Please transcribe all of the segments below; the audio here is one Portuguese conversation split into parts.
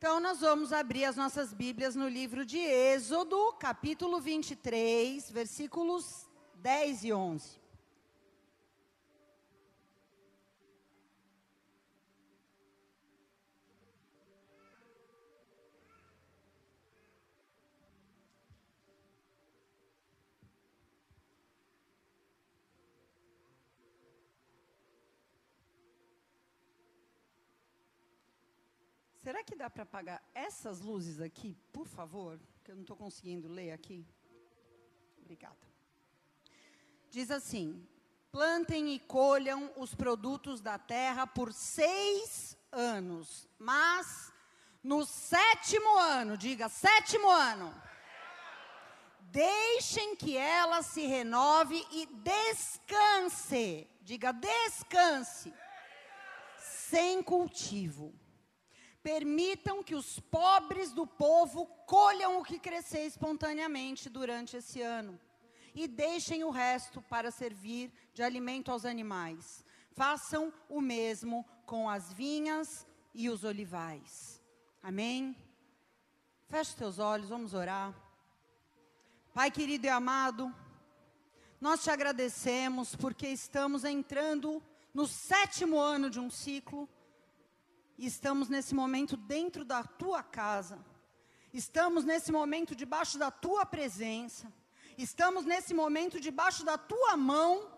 Então, nós vamos abrir as nossas Bíblias no livro de Êxodo, capítulo 23, versículos 10 e 11. Que dá para apagar essas luzes aqui, por favor? Que eu não estou conseguindo ler aqui. Obrigada. Diz assim: plantem e colham os produtos da terra por seis anos, mas no sétimo ano, diga sétimo ano, deixem que ela se renove e descanse, diga descanse, sem cultivo permitam que os pobres do povo colham o que crescer espontaneamente durante esse ano. E deixem o resto para servir de alimento aos animais. Façam o mesmo com as vinhas e os olivais. Amém? Feche teus olhos, vamos orar. Pai querido e amado, nós te agradecemos porque estamos entrando no sétimo ano de um ciclo e estamos nesse momento dentro da tua casa. Estamos nesse momento debaixo da tua presença. Estamos nesse momento debaixo da tua mão,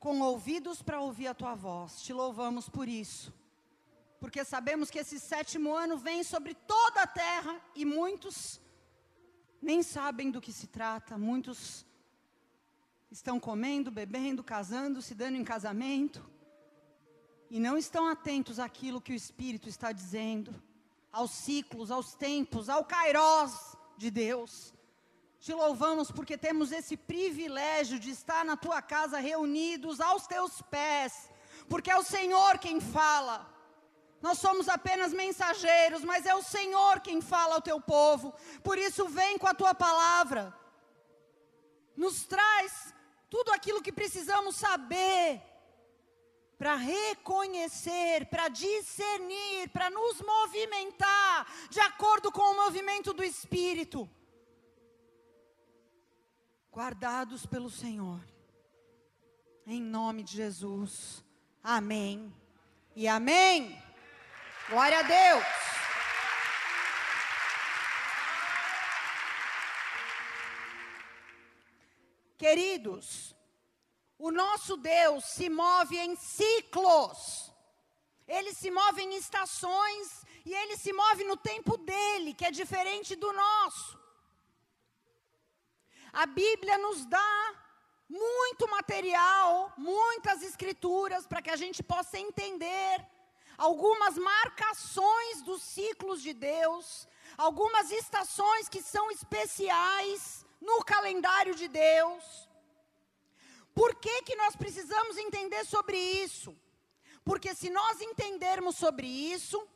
com ouvidos para ouvir a tua voz. Te louvamos por isso. Porque sabemos que esse sétimo ano vem sobre toda a terra e muitos nem sabem do que se trata. Muitos estão comendo, bebendo, casando, se dando em casamento e não estão atentos àquilo que o Espírito está dizendo, aos ciclos, aos tempos, ao kairós de Deus. Te louvamos porque temos esse privilégio de estar na tua casa reunidos aos teus pés, porque é o Senhor quem fala. Nós somos apenas mensageiros, mas é o Senhor quem fala ao teu povo. Por isso, vem com a tua palavra. Nos traz tudo aquilo que precisamos saber para reconhecer, para discernir, para nos movimentar de acordo com o movimento do Espírito. Guardados pelo Senhor. Em nome de Jesus. Amém. E amém. Glória a Deus. Queridos, o nosso Deus se move em ciclos. Ele se move em estações e ele se move no tempo dele, que é diferente do nosso. A Bíblia nos dá muito material, muitas escrituras para que a gente possa entender algumas marcações dos ciclos de Deus, algumas estações que são especiais no calendário de Deus. Por que, que nós precisamos entender sobre isso? Porque se nós entendermos sobre isso,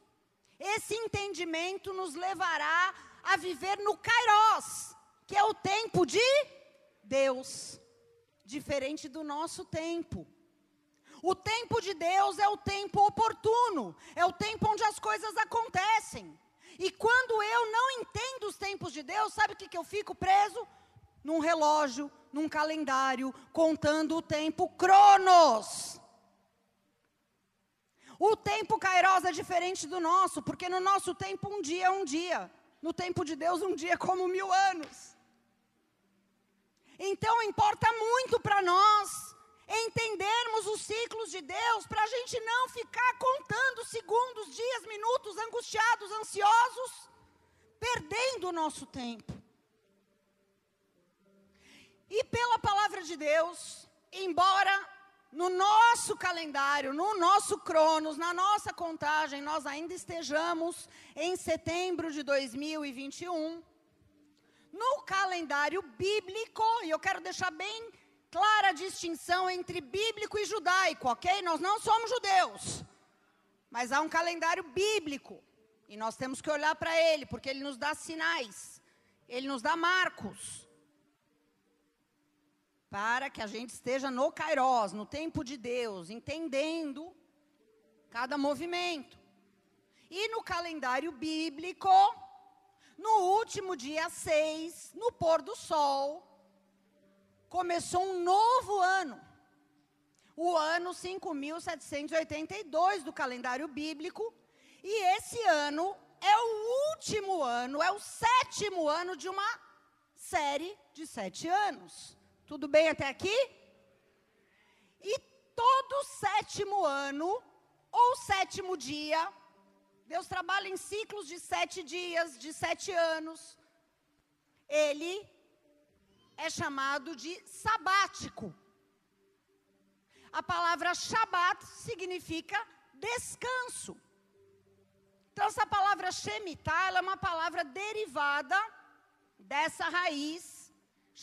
esse entendimento nos levará a viver no Kairos, que é o tempo de Deus, diferente do nosso tempo. O tempo de Deus é o tempo oportuno, é o tempo onde as coisas acontecem. E quando eu não entendo os tempos de Deus, sabe o que, que eu fico preso? Num relógio, num calendário contando o tempo cronos. O tempo kairos é diferente do nosso, porque no nosso tempo um dia é um dia. No tempo de Deus, um dia é como mil anos. Então importa muito para nós entendermos os ciclos de Deus, para a gente não ficar contando segundos, dias, minutos, angustiados, ansiosos, perdendo o nosso tempo. E pela palavra de Deus, embora no nosso calendário, no nosso cronos, na nossa contagem, nós ainda estejamos em setembro de 2021, no calendário bíblico, e eu quero deixar bem clara a distinção entre bíblico e judaico, ok? Nós não somos judeus, mas há um calendário bíblico, e nós temos que olhar para ele, porque ele nos dá sinais, ele nos dá marcos para que a gente esteja no Kairos, no tempo de Deus, entendendo cada movimento. E no calendário bíblico, no último dia 6, no pôr do sol, começou um novo ano. O ano 5782 do calendário bíblico. E esse ano é o último ano, é o sétimo ano de uma série de sete anos. Tudo bem até aqui? E todo sétimo ano, ou sétimo dia, Deus trabalha em ciclos de sete dias, de sete anos. Ele é chamado de sabático. A palavra Shabat significa descanso. Então, essa palavra Shemitah, é uma palavra derivada dessa raiz,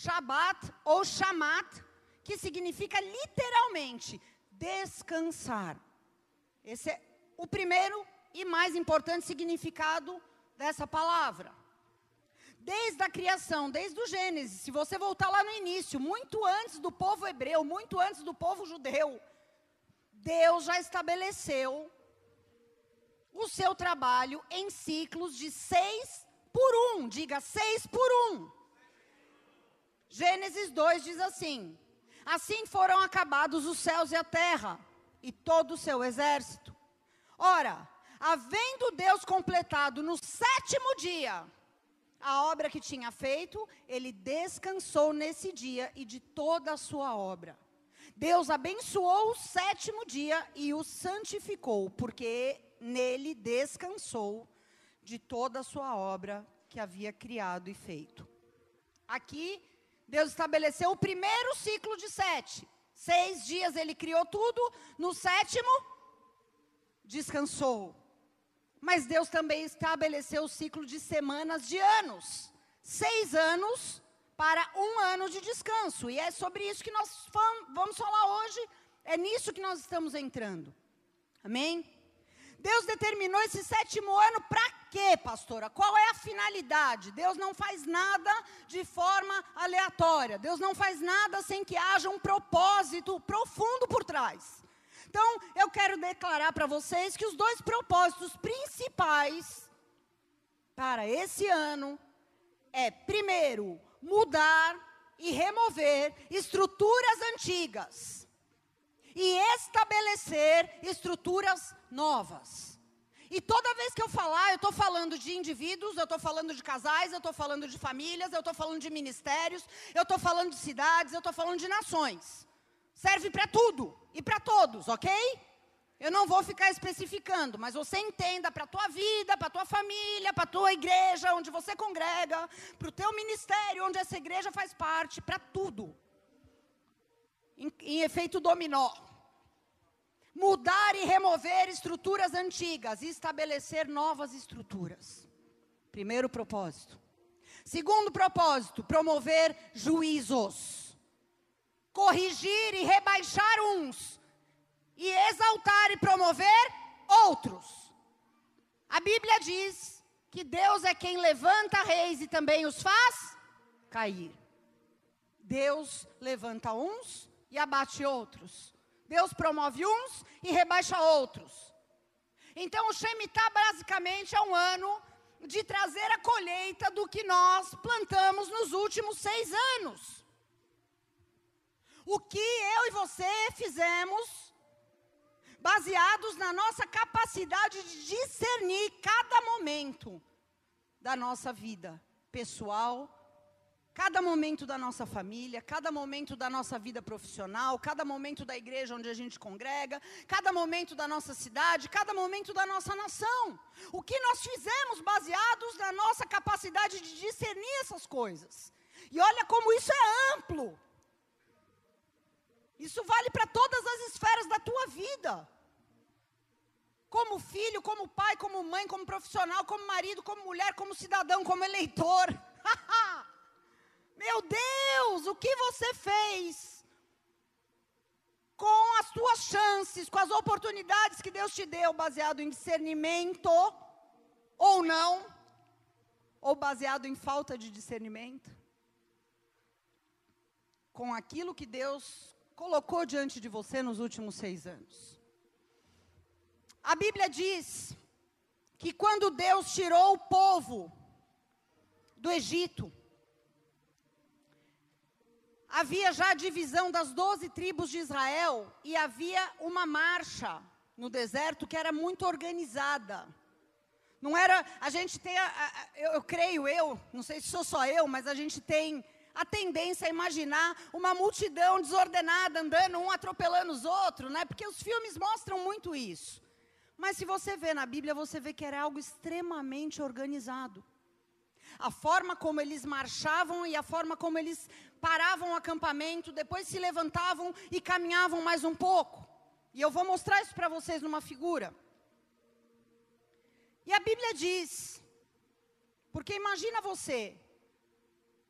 Shabat ou Shamat, que significa literalmente descansar. Esse é o primeiro e mais importante significado dessa palavra. Desde a criação, desde o Gênesis, se você voltar lá no início, muito antes do povo hebreu, muito antes do povo judeu, Deus já estabeleceu o seu trabalho em ciclos de seis por um. Diga seis por um. Gênesis 2 diz assim: Assim foram acabados os céus e a terra, e todo o seu exército. Ora, havendo Deus completado no sétimo dia a obra que tinha feito, ele descansou nesse dia e de toda a sua obra. Deus abençoou o sétimo dia e o santificou, porque nele descansou de toda a sua obra que havia criado e feito. Aqui, Deus estabeleceu o primeiro ciclo de sete. Seis dias ele criou tudo, no sétimo, descansou. Mas Deus também estabeleceu o ciclo de semanas de anos. Seis anos para um ano de descanso. E é sobre isso que nós vamos falar hoje. É nisso que nós estamos entrando. Amém? Deus determinou esse sétimo ano para quê, pastora? Qual é a finalidade? Deus não faz nada de forma aleatória. Deus não faz nada sem que haja um propósito profundo por trás. Então, eu quero declarar para vocês que os dois propósitos principais para esse ano é, primeiro, mudar e remover estruturas antigas e estabelecer estruturas novas. E toda vez que eu falar, eu estou falando de indivíduos, eu estou falando de casais, eu estou falando de famílias, eu estou falando de ministérios, eu estou falando de cidades, eu estou falando de nações. Serve para tudo e para todos, ok? Eu não vou ficar especificando, mas você entenda para a tua vida, para a tua família, para a tua igreja, onde você congrega, para o teu ministério, onde essa igreja faz parte, para tudo. Em, em efeito dominó mudar e remover estruturas antigas e estabelecer novas estruturas. Primeiro propósito. Segundo propósito, promover juízos. Corrigir e rebaixar uns e exaltar e promover outros. A Bíblia diz que Deus é quem levanta reis e também os faz cair. Deus levanta uns e abate outros. Deus promove uns e rebaixa outros. Então, o Shemitah basicamente é um ano de trazer a colheita do que nós plantamos nos últimos seis anos. O que eu e você fizemos, baseados na nossa capacidade de discernir cada momento da nossa vida pessoal, Cada momento da nossa família, cada momento da nossa vida profissional, cada momento da igreja onde a gente congrega, cada momento da nossa cidade, cada momento da nossa nação. O que nós fizemos baseados na nossa capacidade de discernir essas coisas. E olha como isso é amplo. Isso vale para todas as esferas da tua vida. Como filho, como pai, como mãe, como profissional, como marido, como mulher, como cidadão, como eleitor. Meu Deus, o que você fez com as suas chances, com as oportunidades que Deus te deu, baseado em discernimento ou não, ou baseado em falta de discernimento? Com aquilo que Deus colocou diante de você nos últimos seis anos. A Bíblia diz que quando Deus tirou o povo do Egito, havia já a divisão das doze tribos de Israel e havia uma marcha no deserto que era muito organizada. Não era, a gente tem, eu, eu creio, eu, não sei se sou só eu, mas a gente tem a tendência a imaginar uma multidão desordenada andando, um atropelando os outros, né? Porque os filmes mostram muito isso. Mas se você vê na Bíblia, você vê que era algo extremamente organizado. A forma como eles marchavam e a forma como eles paravam o acampamento, depois se levantavam e caminhavam mais um pouco. E eu vou mostrar isso para vocês numa figura. E a Bíblia diz, porque imagina você,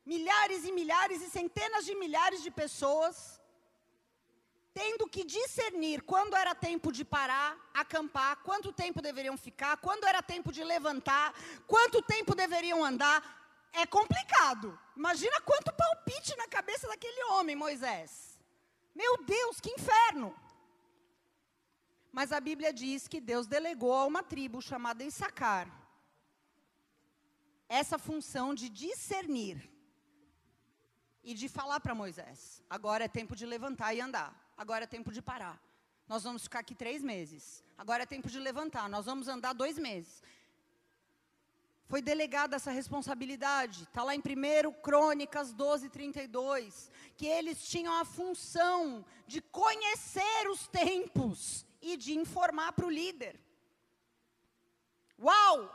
milhares e milhares e centenas de milhares de pessoas tendo que discernir quando era tempo de parar, acampar, quanto tempo deveriam ficar, quando era tempo de levantar, quanto tempo deveriam andar. É complicado. Imagina quanto palpite na cabeça daquele homem, Moisés. Meu Deus, que inferno! Mas a Bíblia diz que Deus delegou a uma tribo chamada Issacar essa função de discernir e de falar para Moisés: agora é tempo de levantar e andar, agora é tempo de parar. Nós vamos ficar aqui três meses. Agora é tempo de levantar, nós vamos andar dois meses. Foi delegada essa responsabilidade. Está lá em 1 Crônicas 12, 32. Que eles tinham a função de conhecer os tempos e de informar para o líder. Uau!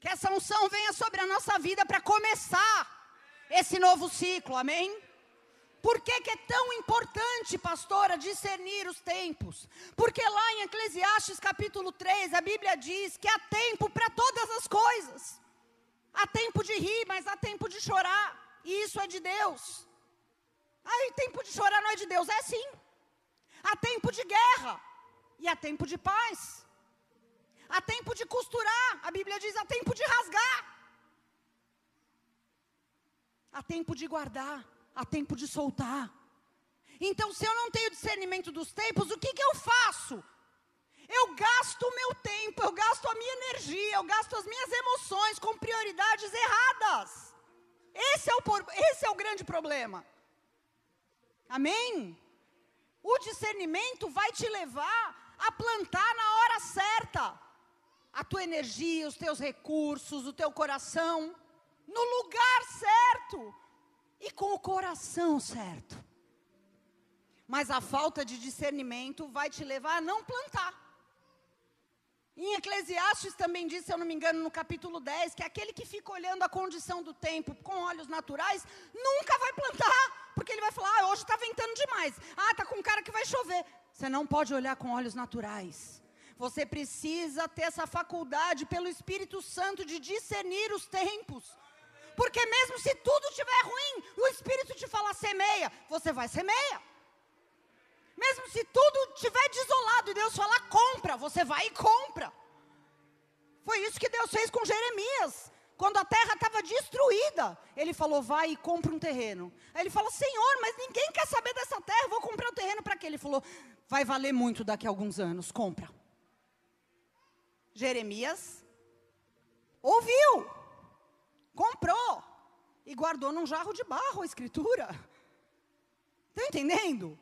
Que essa unção venha sobre a nossa vida para começar esse novo ciclo, amém? Por que, que, é tão importante, pastora, discernir os tempos? Porque lá em Eclesiastes capítulo 3, a Bíblia diz que há tempo para todas as coisas. Há tempo de rir, mas há tempo de chorar. E isso é de Deus. Aí, tempo de chorar não é de Deus? É sim. Há tempo de guerra. E há tempo de paz. Há tempo de costurar. A Bíblia diz: há tempo de rasgar. Há tempo de guardar. Há tempo de soltar. Então, se eu não tenho discernimento dos tempos, o que, que eu faço? Eu gasto o meu tempo, eu gasto a minha energia, eu gasto as minhas emoções com prioridades erradas. Esse é o, esse é o grande problema. Amém? O discernimento vai te levar a plantar na hora certa a tua energia, os teus recursos, o teu coração, no lugar certo e com o coração certo. Mas a falta de discernimento vai te levar a não plantar. Em Eclesiastes também diz, se eu não me engano, no capítulo 10, que aquele que fica olhando a condição do tempo com olhos naturais, nunca vai plantar, porque ele vai falar, ah, hoje está ventando demais, ah, está com cara que vai chover. Você não pode olhar com olhos naturais. Você precisa ter essa faculdade pelo Espírito Santo de discernir os tempos. Porque mesmo se tudo estiver ruim, o Espírito te falar semeia, você vai semeia. Mesmo se tudo estiver desolado e Deus falar compra, você vai e compra. Foi isso que Deus fez com Jeremias. Quando a terra estava destruída, ele falou: vai e compra um terreno. Aí ele falou: Senhor, mas ninguém quer saber dessa terra, vou comprar um terreno para quê? Ele falou: vai valer muito daqui a alguns anos, compra. Jeremias ouviu, comprou e guardou num jarro de barro a escritura. Está entendendo?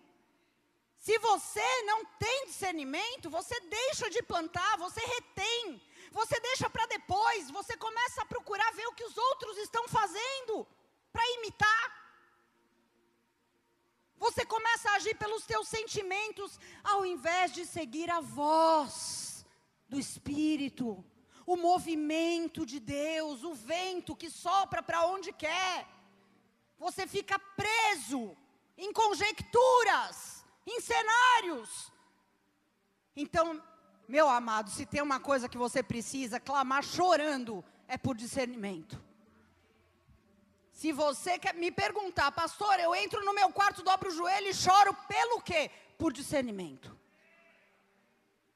Se você não tem discernimento, você deixa de plantar, você retém você deixa para depois, você começa a procurar ver o que os outros estão fazendo para imitar. Você começa a agir pelos teus sentimentos ao invés de seguir a voz do Espírito, o movimento de Deus, o vento que sopra para onde quer. Você fica preso em conjecturas, em cenários. Então, meu amado, se tem uma coisa que você precisa clamar chorando, é por discernimento. Se você quer me perguntar, pastor, eu entro no meu quarto, dobro o joelho e choro pelo quê? Por discernimento.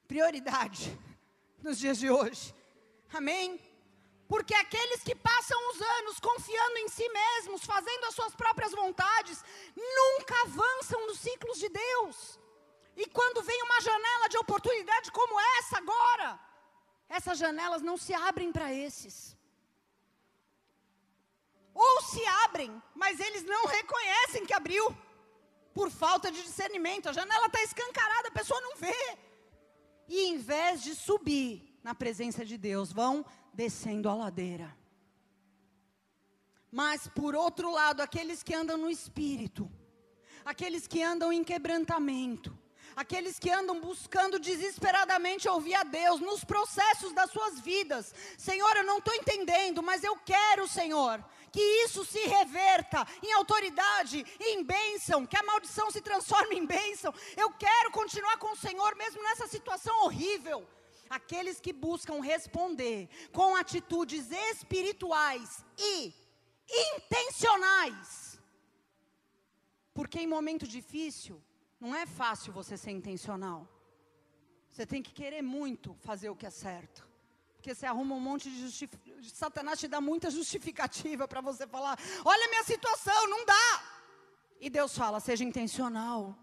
Prioridade nos dias de hoje. Amém? Porque aqueles que passam os anos confiando em si mesmos, fazendo as suas próprias vontades, nunca avançam nos ciclos de Deus. E quando vem uma janela de oportunidade como essa agora, essas janelas não se abrem para esses. Ou se abrem, mas eles não reconhecem que abriu, por falta de discernimento. A janela está escancarada, a pessoa não vê. E em vez de subir na presença de Deus, vão descendo a ladeira. Mas, por outro lado, aqueles que andam no espírito, aqueles que andam em quebrantamento, aqueles que andam buscando desesperadamente ouvir a Deus nos processos das suas vidas. Senhor, eu não estou entendendo, mas eu quero, Senhor, que isso se reverta em autoridade, em bênção, que a maldição se transforme em bênção. Eu quero continuar com o Senhor mesmo nessa situação horrível. Aqueles que buscam responder com atitudes espirituais e intencionais. Porque em momento difícil, não é fácil você ser intencional. Você tem que querer muito fazer o que é certo. Porque você arruma um monte de justificativa. Satanás te dá muita justificativa para você falar: olha minha situação, não dá. E Deus fala: seja intencional,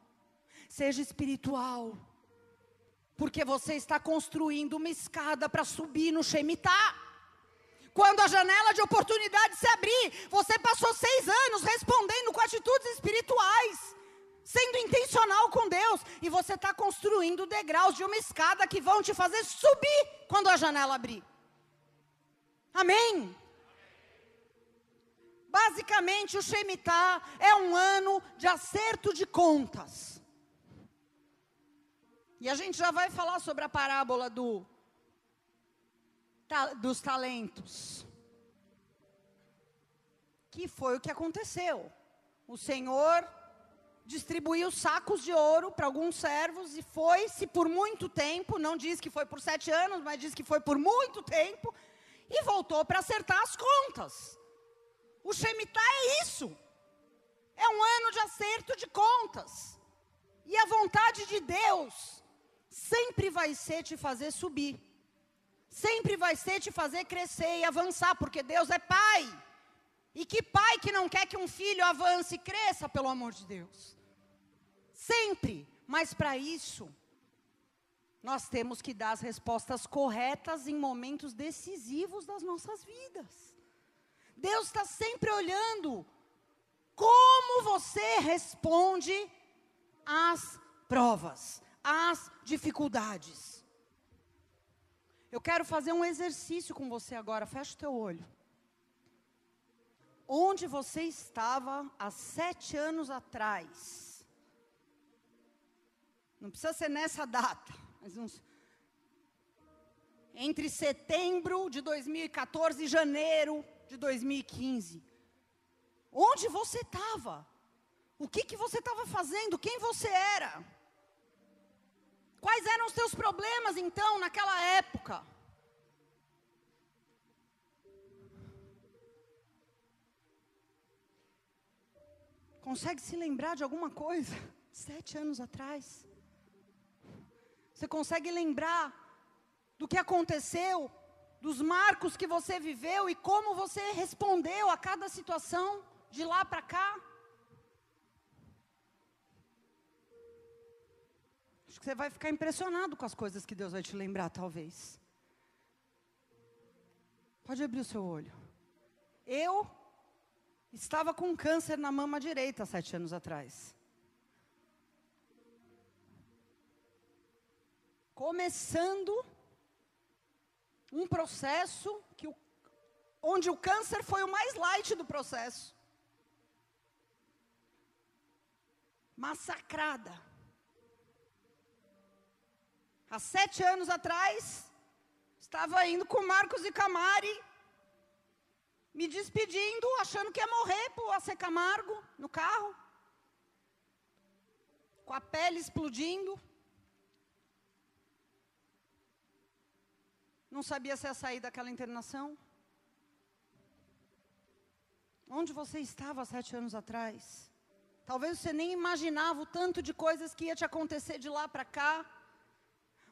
seja espiritual. Porque você está construindo uma escada para subir no Shemitah. Quando a janela de oportunidade se abrir, você passou seis anos respondendo com atitudes espirituais sendo intencional com Deus, e você está construindo degraus de uma escada que vão te fazer subir quando a janela abrir. Amém? Basicamente, o Shemitah é um ano de acerto de contas. E a gente já vai falar sobre a parábola do, ta, dos talentos. Que foi o que aconteceu. O Senhor distribuiu sacos de ouro para alguns servos e foi-se por muito tempo, não diz que foi por sete anos, mas diz que foi por muito tempo, e voltou para acertar as contas. O Shemitah é isso. É um ano de acerto de contas. E a vontade de Deus sempre vai ser te fazer subir. Sempre vai ser te fazer crescer e avançar, porque Deus é Pai. E que pai que não quer que um filho avance e cresça, pelo amor de Deus? Sempre. Mas para isso, nós temos que dar as respostas corretas em momentos decisivos das nossas vidas. Deus está sempre olhando como você responde às provas, às dificuldades. Eu quero fazer um exercício com você agora, fecha o teu olho onde você estava há sete anos atrás. Não precisa ser nessa data, mas uns, entre setembro de 2014 e janeiro de 2015. Onde você estava? O que, que você estava fazendo? Quem você era? Quais eram os seus problemas então naquela época? Consegue se lembrar de alguma coisa? Sete anos atrás. Você consegue lembrar do que aconteceu, dos marcos que você viveu e como você respondeu a cada situação de lá para cá? Acho que você vai ficar impressionado com as coisas que Deus vai te lembrar, talvez. Pode abrir o seu olho. Eu estava com câncer na mama direita sete anos atrás. Começando um processo que o, onde o câncer foi o mais light do processo. Massacrada. Há sete anos atrás, estava indo com Marcos e Camari me despedindo, achando que ia morrer por AC Camargo no carro, com a pele explodindo. Não sabia se ia sair daquela internação. Onde você estava sete anos atrás? Talvez você nem imaginava o tanto de coisas que ia te acontecer de lá para cá.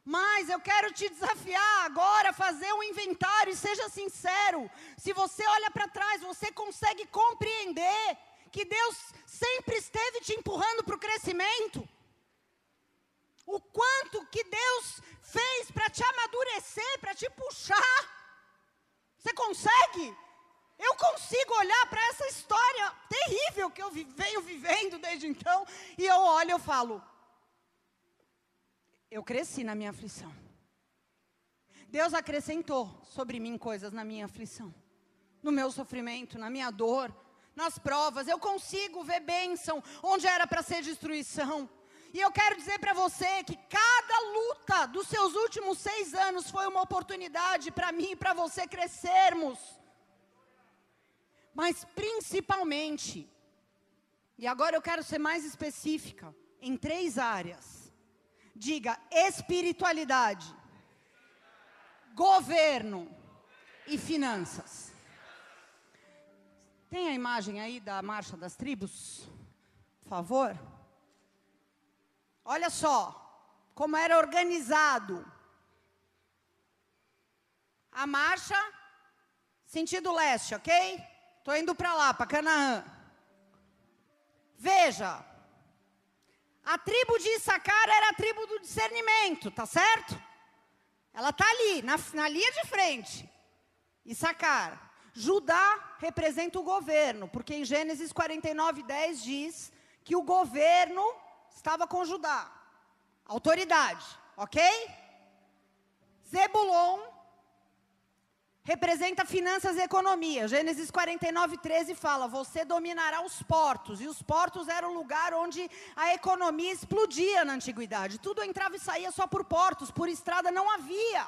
Mas eu quero te desafiar agora fazer um inventário e seja sincero. Se você olha para trás, você consegue compreender que Deus sempre esteve te empurrando para o crescimento. o quanto que Deus fez para te amadurecer, para te puxar. Você consegue? Eu consigo olhar para essa história terrível que eu venho vivendo desde então, e eu olho e eu falo: eu cresci na minha aflição. Deus acrescentou sobre mim coisas na minha aflição, no meu sofrimento, na minha dor, nas provas. Eu consigo ver bênção onde era para ser destruição. E eu quero dizer para você que cada luta dos seus últimos seis anos foi uma oportunidade para mim e para você crescermos mas principalmente, e agora eu quero ser mais específica, em três áreas. Diga espiritualidade, governo e finanças. Tem a imagem aí da marcha das tribos? Por favor. Olha só como era organizado. A marcha sentido leste, ok? Estou indo para lá, para Canaã. Veja, a tribo de Issacar era a tribo do discernimento, tá certo? Ela está ali, na, na linha de frente. Issacar. Judá representa o governo, porque em Gênesis 49, 10 diz que o governo estava com Judá. Autoridade, ok? Zebulon representa finanças e economia. Gênesis 49, 13 fala: Você dominará os portos. E os portos eram o lugar onde a economia explodia na antiguidade. Tudo entrava e saía só por portos, por estrada não havia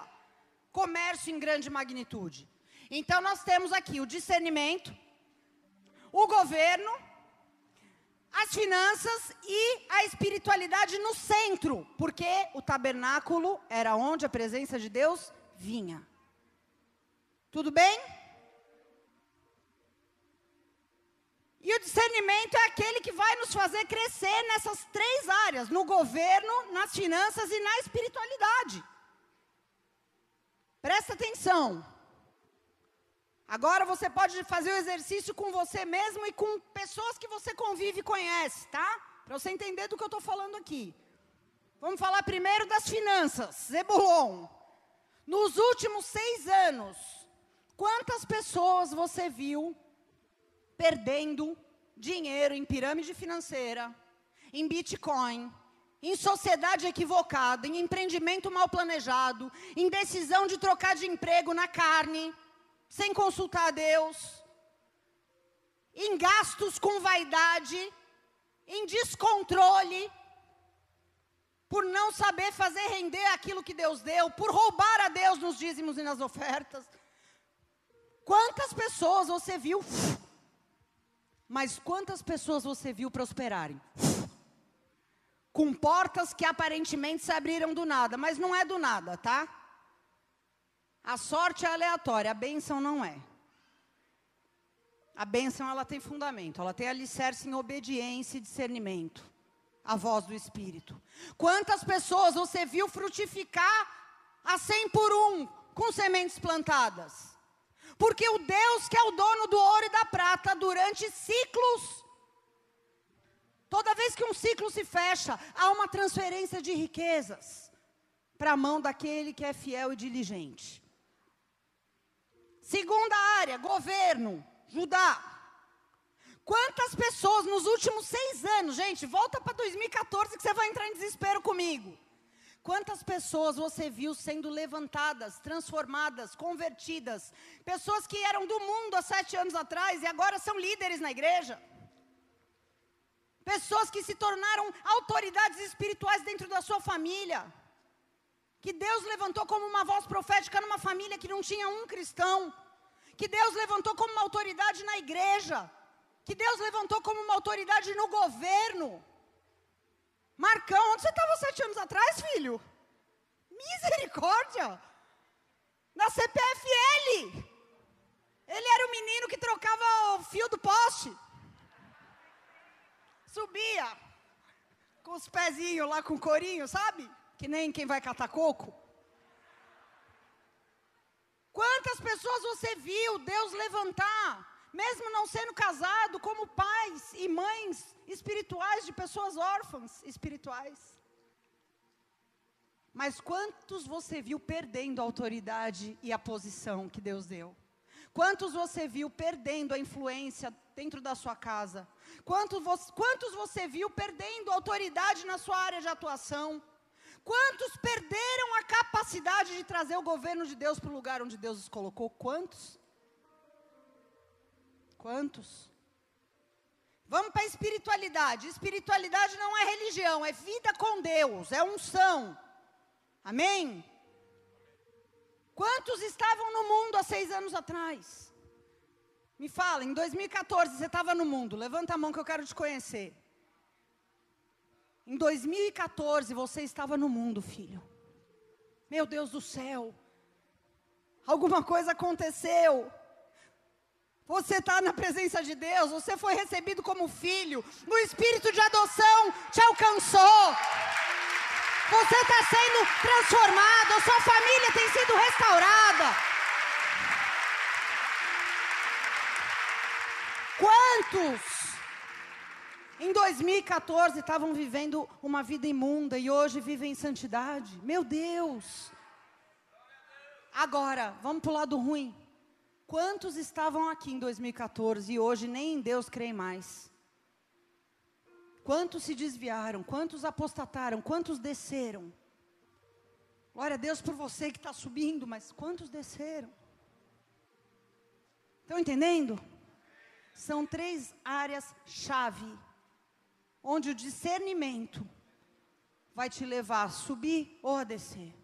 comércio em grande magnitude. Então nós temos aqui o discernimento, o governo, as finanças e a espiritualidade no centro, porque o tabernáculo era onde a presença de Deus vinha. Tudo bem? E o discernimento é aquele que vai nos fazer crescer nessas três áreas: no governo, nas finanças e na espiritualidade. Presta atenção. Agora você pode fazer o exercício com você mesmo e com pessoas que você convive e conhece, tá? Para você entender do que eu estou falando aqui. Vamos falar primeiro das finanças. Zebulon. Nos últimos seis anos, Quantas pessoas você viu perdendo dinheiro em pirâmide financeira, em Bitcoin, em sociedade equivocada, em empreendimento mal planejado, em decisão de trocar de emprego na carne, sem consultar a Deus, em gastos com vaidade, em descontrole, por não saber fazer render aquilo que Deus deu, por roubar a Deus nos dízimos e nas ofertas. Quantas pessoas você viu? Mas quantas pessoas você viu prosperarem? Com portas que aparentemente se abriram do nada, mas não é do nada, tá? A sorte é aleatória, a bênção não é. A bênção ela tem fundamento, ela tem alicerce em obediência e discernimento. A voz do Espírito. Quantas pessoas você viu frutificar a cem por um com sementes plantadas? Porque o Deus que é o dono do ouro e da prata, durante ciclos, toda vez que um ciclo se fecha, há uma transferência de riquezas para a mão daquele que é fiel e diligente. Segunda área, governo, Judá. Quantas pessoas nos últimos seis anos, gente, volta para 2014 que você vai entrar em desespero comigo. Quantas pessoas você viu sendo levantadas, transformadas, convertidas? Pessoas que eram do mundo há sete anos atrás e agora são líderes na igreja. Pessoas que se tornaram autoridades espirituais dentro da sua família. Que Deus levantou como uma voz profética numa família que não tinha um cristão. Que Deus levantou como uma autoridade na igreja. Que Deus levantou como uma autoridade no governo. Marcão, onde você estava sete anos atrás, filho? Misericórdia! Na CPFL! Ele era o menino que trocava o fio do poste. Subia com os pezinhos lá com corinho, sabe? Que nem quem vai catar coco. Quantas pessoas você viu Deus levantar mesmo não sendo casado, como pais e mães espirituais de pessoas órfãs espirituais. Mas quantos você viu perdendo a autoridade e a posição que Deus deu? Quantos você viu perdendo a influência dentro da sua casa? Quantos você, quantos você viu perdendo autoridade na sua área de atuação? Quantos perderam a capacidade de trazer o governo de Deus para o lugar onde Deus os colocou? Quantos? Quantos? Vamos para a espiritualidade. Espiritualidade não é religião, é vida com Deus, é unção. Amém? Quantos estavam no mundo há seis anos atrás? Me fala, em 2014 você estava no mundo, levanta a mão que eu quero te conhecer. Em 2014 você estava no mundo, filho. Meu Deus do céu. Alguma coisa aconteceu. Você está na presença de Deus, você foi recebido como filho, o espírito de adoção te alcançou. Você está sendo transformado, a sua família tem sido restaurada. Quantos em 2014 estavam vivendo uma vida imunda e hoje vivem em santidade? Meu Deus! Agora, vamos para o lado ruim. Quantos estavam aqui em 2014 e hoje nem em Deus creem mais? Quantos se desviaram? Quantos apostataram? Quantos desceram? Glória a Deus por você que está subindo, mas quantos desceram? Estão entendendo? São três áreas-chave, onde o discernimento vai te levar a subir ou a descer.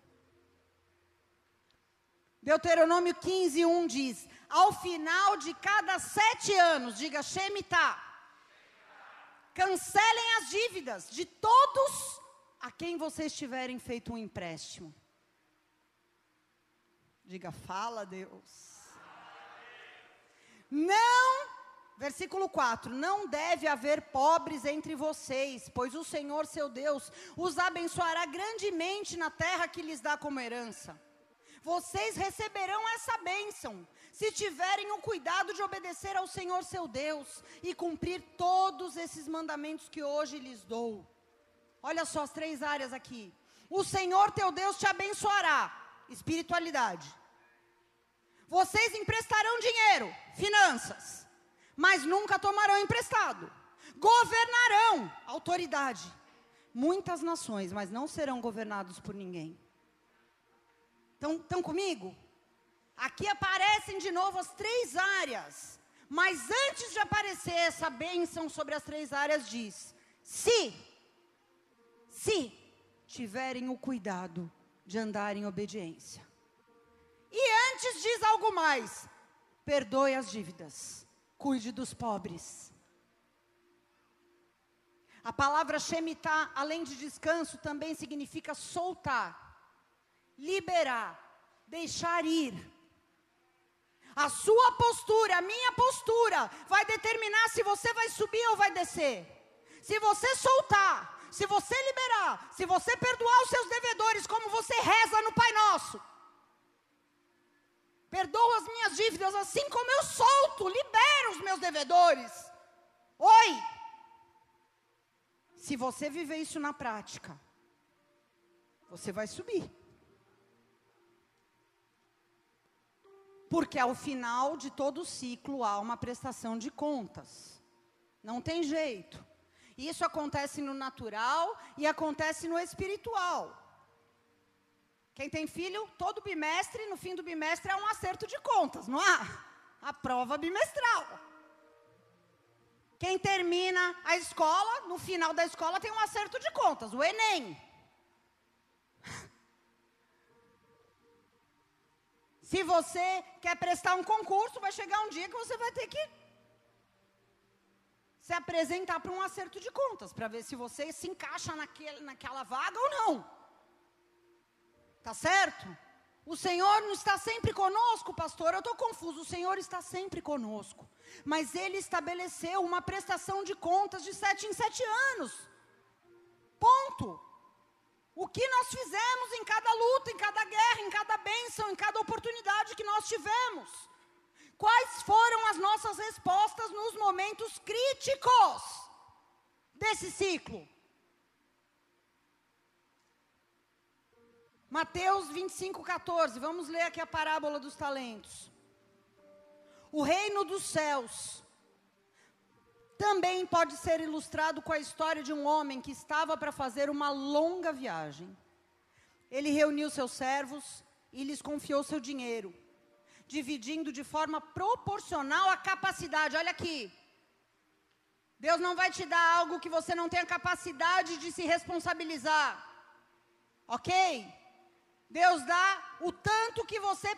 Deuteronômio 15, 1 diz: Ao final de cada sete anos, diga Shemitah, Cancelem as dívidas de todos a quem vocês tiverem feito um empréstimo. Diga, fala Deus. Não, versículo 4: Não deve haver pobres entre vocês, pois o Senhor seu Deus os abençoará grandemente na terra que lhes dá como herança. Vocês receberão essa bênção se tiverem o cuidado de obedecer ao Senhor seu Deus e cumprir todos esses mandamentos que hoje lhes dou. Olha só as três áreas aqui. O Senhor teu Deus te abençoará. Espiritualidade. Vocês emprestarão dinheiro, finanças, mas nunca tomarão emprestado. Governarão, autoridade. Muitas nações, mas não serão governados por ninguém. Estão comigo? Aqui aparecem de novo as três áreas. Mas antes de aparecer essa bênção sobre as três áreas, diz: se, se tiverem o cuidado de andar em obediência. E antes diz algo mais: perdoe as dívidas, cuide dos pobres. A palavra shemitah, além de descanso, também significa soltar, liberar, deixar ir a sua postura, a minha postura, vai determinar se você vai subir ou vai descer. Se você soltar, se você liberar, se você perdoar os seus devedores, como você reza no Pai Nosso. Perdoa as minhas dívidas, assim como eu solto, libero os meus devedores. Oi! Se você viver isso na prática, você vai subir. Porque ao final de todo ciclo há uma prestação de contas. Não tem jeito. Isso acontece no natural e acontece no espiritual. Quem tem filho, todo bimestre, no fim do bimestre, é um acerto de contas, não há? A prova bimestral. Quem termina a escola, no final da escola, tem um acerto de contas, o Enem. Se você quer prestar um concurso, vai chegar um dia que você vai ter que se apresentar para um acerto de contas, para ver se você se encaixa naquele, naquela vaga ou não. Tá certo? O Senhor não está sempre conosco, pastor. Eu estou confuso. O Senhor está sempre conosco. Mas Ele estabeleceu uma prestação de contas de sete em sete anos. Ponto. O que nós fizemos em cada luta, em cada guerra, em cada bênção, em cada oportunidade que nós tivemos? Quais foram as nossas respostas nos momentos críticos desse ciclo? Mateus 25, 14. Vamos ler aqui a parábola dos talentos. O reino dos céus também pode ser ilustrado com a história de um homem que estava para fazer uma longa viagem. Ele reuniu seus servos e lhes confiou seu dinheiro, dividindo de forma proporcional a capacidade. Olha aqui. Deus não vai te dar algo que você não tenha capacidade de se responsabilizar. Ok? Deus dá o tanto que você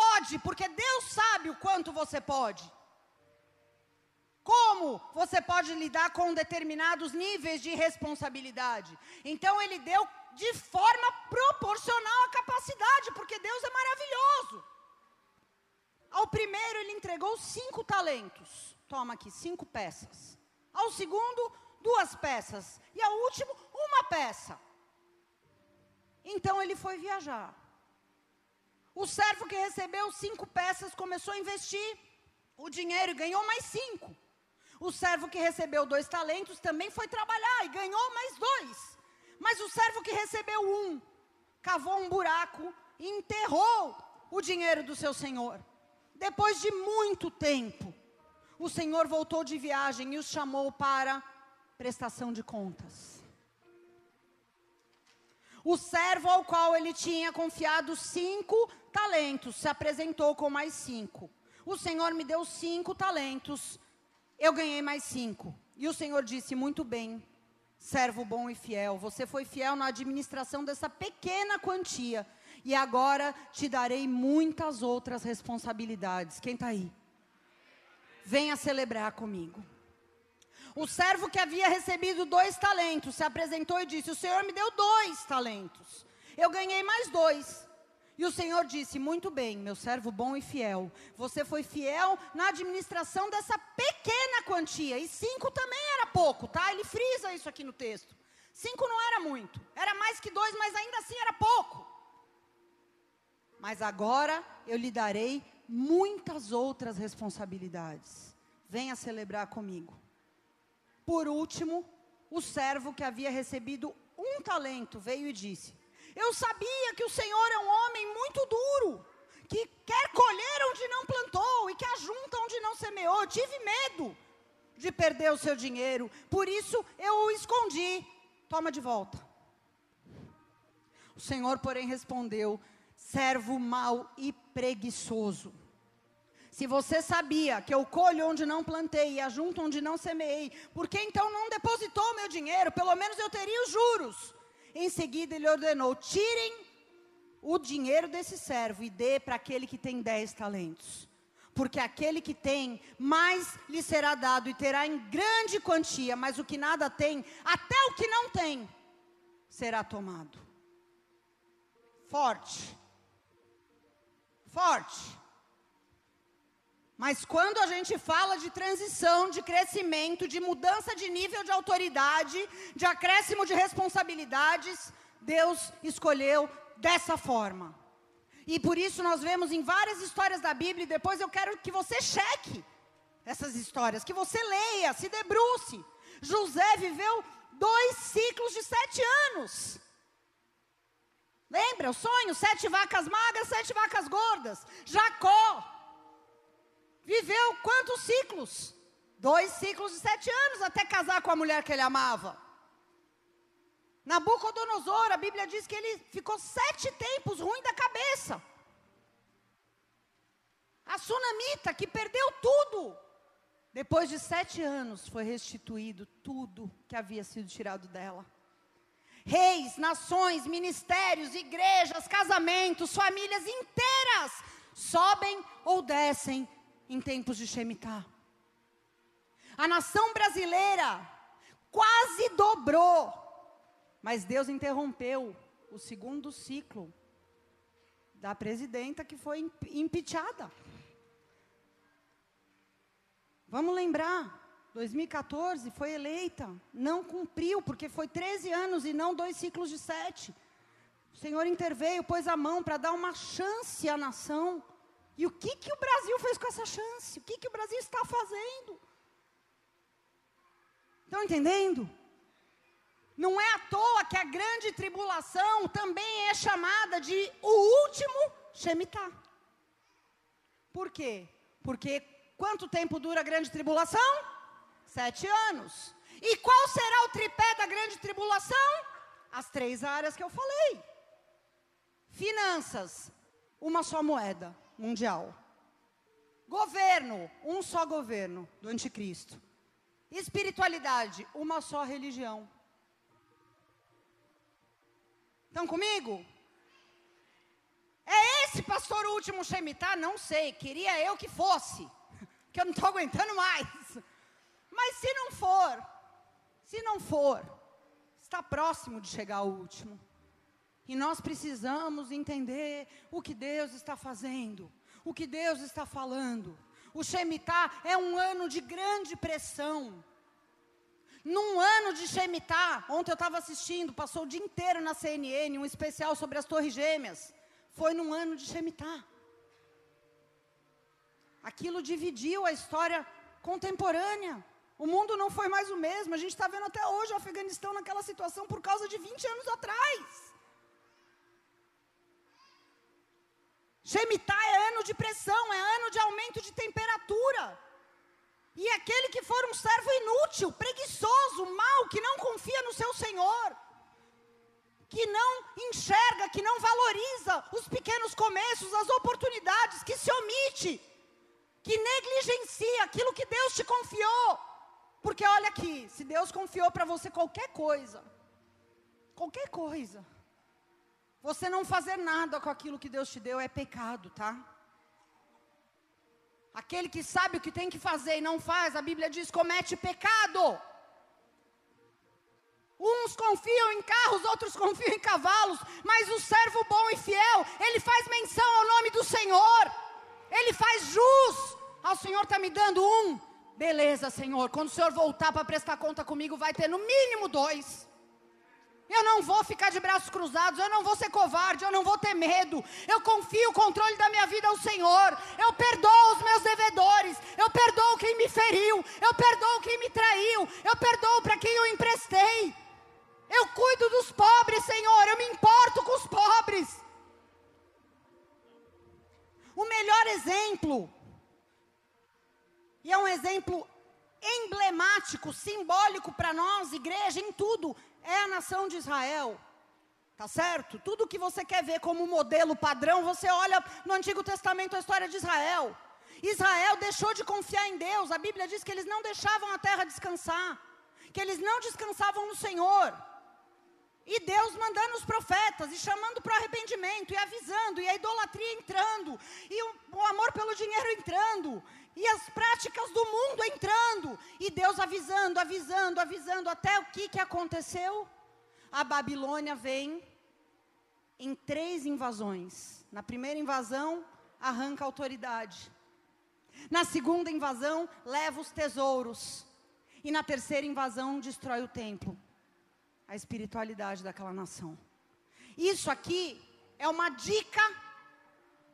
pode, porque Deus sabe o quanto você pode. Como você pode lidar com determinados níveis de responsabilidade? Então, Ele deu de forma proporcional à capacidade, porque Deus é maravilhoso. Ao primeiro, Ele entregou cinco talentos. Toma aqui, cinco peças. Ao segundo, duas peças. E ao último, uma peça. Então ele foi viajar. O servo que recebeu cinco peças começou a investir o dinheiro e ganhou mais cinco. O servo que recebeu dois talentos também foi trabalhar e ganhou mais dois. Mas o servo que recebeu um, cavou um buraco e enterrou o dinheiro do seu senhor. Depois de muito tempo, o senhor voltou de viagem e os chamou para prestação de contas. O servo ao qual ele tinha confiado cinco talentos se apresentou com mais cinco. O Senhor me deu cinco talentos, eu ganhei mais cinco. E o Senhor disse: Muito bem, servo bom e fiel, você foi fiel na administração dessa pequena quantia, e agora te darei muitas outras responsabilidades. Quem está aí? Venha celebrar comigo. O servo que havia recebido dois talentos se apresentou e disse: O Senhor me deu dois talentos. Eu ganhei mais dois. E o Senhor disse: Muito bem, meu servo bom e fiel. Você foi fiel na administração dessa pequena quantia. E cinco também era pouco, tá? Ele frisa isso aqui no texto. Cinco não era muito. Era mais que dois, mas ainda assim era pouco. Mas agora eu lhe darei muitas outras responsabilidades. Venha celebrar comigo. Por último, o servo que havia recebido um talento veio e disse: Eu sabia que o Senhor é um homem muito duro, que quer colher onde não plantou e que ajunta onde não semeou. Eu tive medo de perder o seu dinheiro, por isso eu o escondi. Toma de volta. O Senhor, porém, respondeu: servo mau e preguiçoso. Se você sabia que eu colho onde não plantei e ajunto onde não semeei, por que então não depositou meu dinheiro? Pelo menos eu teria os juros. Em seguida ele ordenou: tirem o dinheiro desse servo e dê para aquele que tem dez talentos. Porque aquele que tem, mais lhe será dado e terá em grande quantia, mas o que nada tem, até o que não tem, será tomado. Forte. Forte. Mas quando a gente fala de transição, de crescimento, de mudança de nível de autoridade, de acréscimo de responsabilidades, Deus escolheu dessa forma. E por isso nós vemos em várias histórias da Bíblia, e depois eu quero que você cheque essas histórias, que você leia, se debruce. José viveu dois ciclos de sete anos. Lembra o sonho? Sete vacas magras, sete vacas gordas. Jacó Viveu quantos ciclos? Dois ciclos de sete anos até casar com a mulher que ele amava. Nabucodonosor, a Bíblia diz que ele ficou sete tempos ruim da cabeça. A sunamita, que perdeu tudo, depois de sete anos foi restituído tudo que havia sido tirado dela. Reis, nações, ministérios, igrejas, casamentos, famílias inteiras sobem ou descem em tempos de Shemitah. A nação brasileira quase dobrou, mas Deus interrompeu o segundo ciclo da presidenta que foi impeachada. Vamos lembrar, 2014 foi eleita, não cumpriu, porque foi 13 anos e não dois ciclos de sete. O Senhor interveio, pôs a mão para dar uma chance à nação. E o que, que o Brasil fez com essa chance? O que, que o Brasil está fazendo? Estão entendendo? Não é à toa que a grande tribulação também é chamada de o último Shemitah. Por quê? Porque quanto tempo dura a grande tribulação? Sete anos. E qual será o tripé da grande tribulação? As três áreas que eu falei: finanças, uma só moeda mundial. Governo, um só governo do anticristo. Espiritualidade, uma só religião. Estão comigo? É esse pastor o último Shemitah? Não sei, queria eu que fosse, que eu não estou aguentando mais. Mas se não for, se não for, está próximo de chegar o último. E nós precisamos entender o que Deus está fazendo, o que Deus está falando. O Shemitah é um ano de grande pressão. Num ano de Shemitah, ontem eu estava assistindo, passou o dia inteiro na CNN, um especial sobre as Torres Gêmeas. Foi num ano de Shemitah. Aquilo dividiu a história contemporânea. O mundo não foi mais o mesmo. A gente está vendo até hoje o Afeganistão naquela situação por causa de 20 anos atrás. Shemitah é ano de pressão, é ano de aumento de temperatura. E aquele que for um servo inútil, preguiçoso, mau, que não confia no seu Senhor, que não enxerga, que não valoriza os pequenos começos, as oportunidades, que se omite, que negligencia aquilo que Deus te confiou. Porque olha aqui, se Deus confiou para você qualquer coisa, qualquer coisa, você não fazer nada com aquilo que Deus te deu é pecado, tá? Aquele que sabe o que tem que fazer e não faz, a Bíblia diz, comete pecado. Uns confiam em carros, outros confiam em cavalos, mas o servo bom e fiel, ele faz menção ao nome do Senhor, ele faz jus. Ah, o Senhor está me dando um, beleza, Senhor. Quando o Senhor voltar para prestar conta comigo, vai ter no mínimo dois. Eu não vou ficar de braços cruzados, eu não vou ser covarde, eu não vou ter medo. Eu confio o controle da minha vida ao Senhor. Eu perdoo os meus devedores. Eu perdoo quem me feriu. Eu perdoo quem me traiu. Eu perdoo para quem eu emprestei. Eu cuido dos pobres, Senhor. Eu me importo com os pobres. O melhor exemplo, e é um exemplo emblemático, simbólico para nós, igreja, em tudo, é a nação de Israel. Tá certo? Tudo que você quer ver como modelo padrão, você olha no Antigo Testamento a história de Israel. Israel deixou de confiar em Deus. A Bíblia diz que eles não deixavam a terra descansar, que eles não descansavam no Senhor. E Deus mandando os profetas e chamando para arrependimento e avisando, e a idolatria entrando, e o, o amor pelo dinheiro entrando, e as práticas do mundo entrando, e Deus avisando, avisando, avisando, até o que, que aconteceu? A Babilônia vem em três invasões. Na primeira invasão, arranca a autoridade. Na segunda invasão, leva os tesouros. E na terceira invasão, destrói o templo. A espiritualidade daquela nação. Isso aqui é uma dica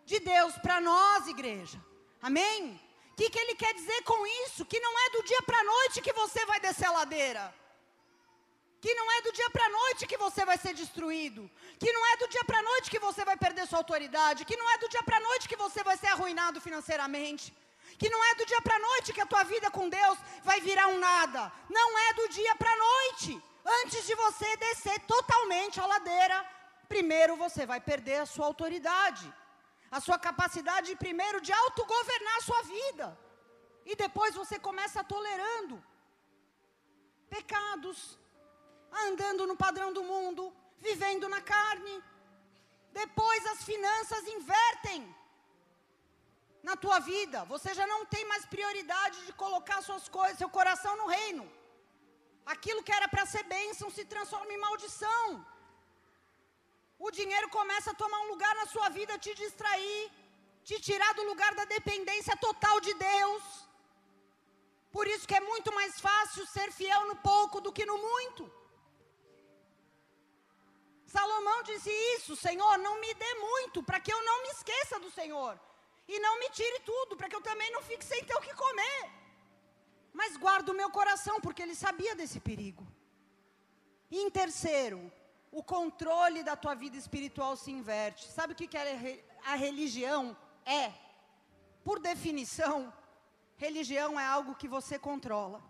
de Deus para nós, igreja. Amém? O que, que ele quer dizer com isso? Que não é do dia para a noite que você vai descer a ladeira. Que não é do dia para a noite que você vai ser destruído. Que não é do dia para a noite que você vai perder sua autoridade. Que não é do dia para a noite que você vai ser arruinado financeiramente. Que não é do dia para a noite que a tua vida com Deus vai virar um nada. Não é do dia para a noite. Antes de você descer totalmente a ladeira, primeiro você vai perder a sua autoridade a sua capacidade, primeiro, de autogovernar a sua vida. E depois você começa tolerando pecados, andando no padrão do mundo, vivendo na carne. Depois as finanças invertem na tua vida. Você já não tem mais prioridade de colocar suas coisas, seu coração no reino. Aquilo que era para ser bênção se transforma em maldição o dinheiro começa a tomar um lugar na sua vida, te distrair, te tirar do lugar da dependência total de Deus. Por isso que é muito mais fácil ser fiel no pouco do que no muito. Salomão disse isso, Senhor, não me dê muito, para que eu não me esqueça do Senhor. E não me tire tudo, para que eu também não fique sem ter o que comer. Mas guardo o meu coração, porque ele sabia desse perigo. Em terceiro, o controle da tua vida espiritual se inverte. Sabe o que, que a religião é? Por definição, religião é algo que você controla.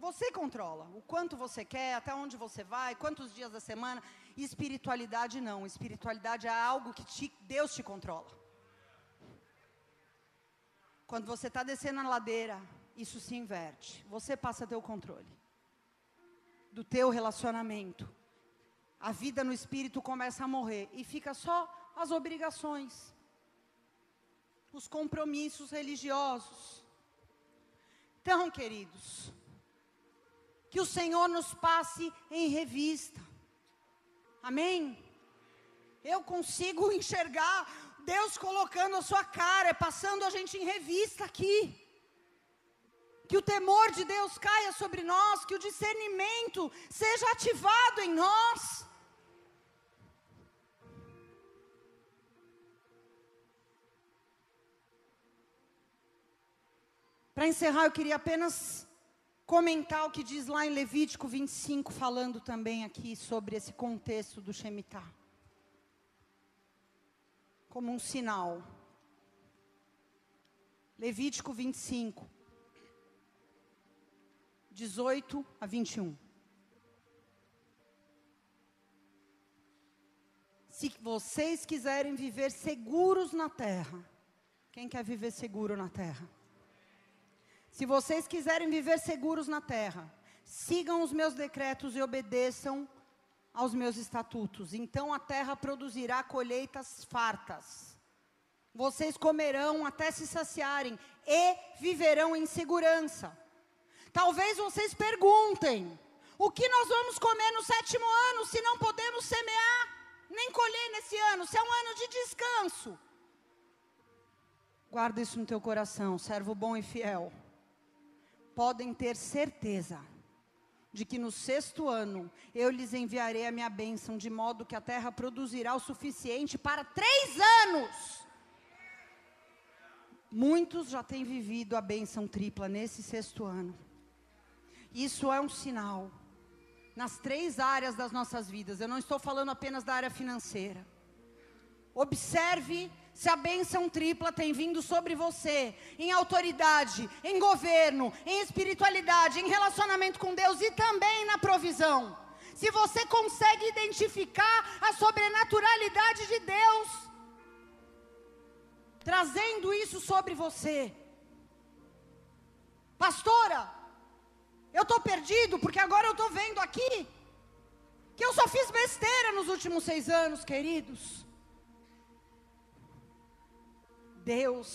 Você controla o quanto você quer, até onde você vai, quantos dias da semana. Espiritualidade não. Espiritualidade é algo que te, Deus te controla. Quando você está descendo a ladeira, isso se inverte. Você passa a ter o controle do teu relacionamento. A vida no espírito começa a morrer e fica só as obrigações, os compromissos religiosos. Então, queridos, que o Senhor nos passe em revista. Amém? Eu consigo enxergar Deus colocando a sua cara, passando a gente em revista aqui. Que o temor de Deus caia sobre nós, que o discernimento seja ativado em nós. Para encerrar, eu queria apenas comentar o que diz lá em Levítico 25, falando também aqui sobre esse contexto do Shemitah. Como um sinal. Levítico 25, 18 a 21. Se vocês quiserem viver seguros na terra, quem quer viver seguro na terra? Se vocês quiserem viver seguros na terra, sigam os meus decretos e obedeçam aos meus estatutos. Então a terra produzirá colheitas fartas. Vocês comerão até se saciarem e viverão em segurança. Talvez vocês perguntem: o que nós vamos comer no sétimo ano se não podemos semear nem colher nesse ano, se é um ano de descanso? Guarda isso no teu coração, servo bom e fiel podem ter certeza de que no sexto ano eu lhes enviarei a minha bênção, de modo que a terra produzirá o suficiente para três anos. Muitos já têm vivido a bênção tripla nesse sexto ano. Isso é um sinal. Nas três áreas das nossas vidas, eu não estou falando apenas da área financeira. Observe se a bênção tripla tem vindo sobre você, em autoridade, em governo, em espiritualidade, em relacionamento com Deus e também na provisão. Se você consegue identificar a sobrenaturalidade de Deus, trazendo isso sobre você. Pastora, eu estou perdido porque agora eu estou vendo aqui que eu só fiz besteira nos últimos seis anos, queridos. Deus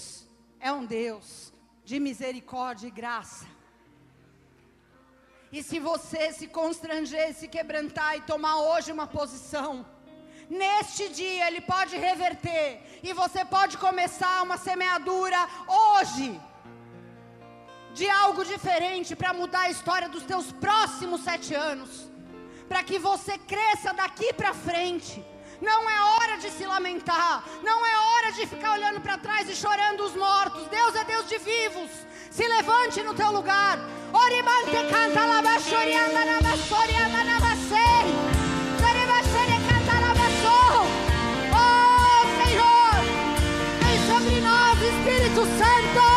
é um Deus de misericórdia e graça. E se você se constranger, se quebrantar e tomar hoje uma posição, neste dia Ele pode reverter, e você pode começar uma semeadura hoje, de algo diferente para mudar a história dos teus próximos sete anos, para que você cresça daqui para frente. Não é hora de se lamentar, não é hora de ficar olhando para trás e chorando os mortos. Deus é Deus de vivos. Se levante no teu lugar. Orimante canta la basoriana na basoriana na baseri. Sarevasere canta la basor. Oh, Senhor, vem sobre nós, Espírito Santo.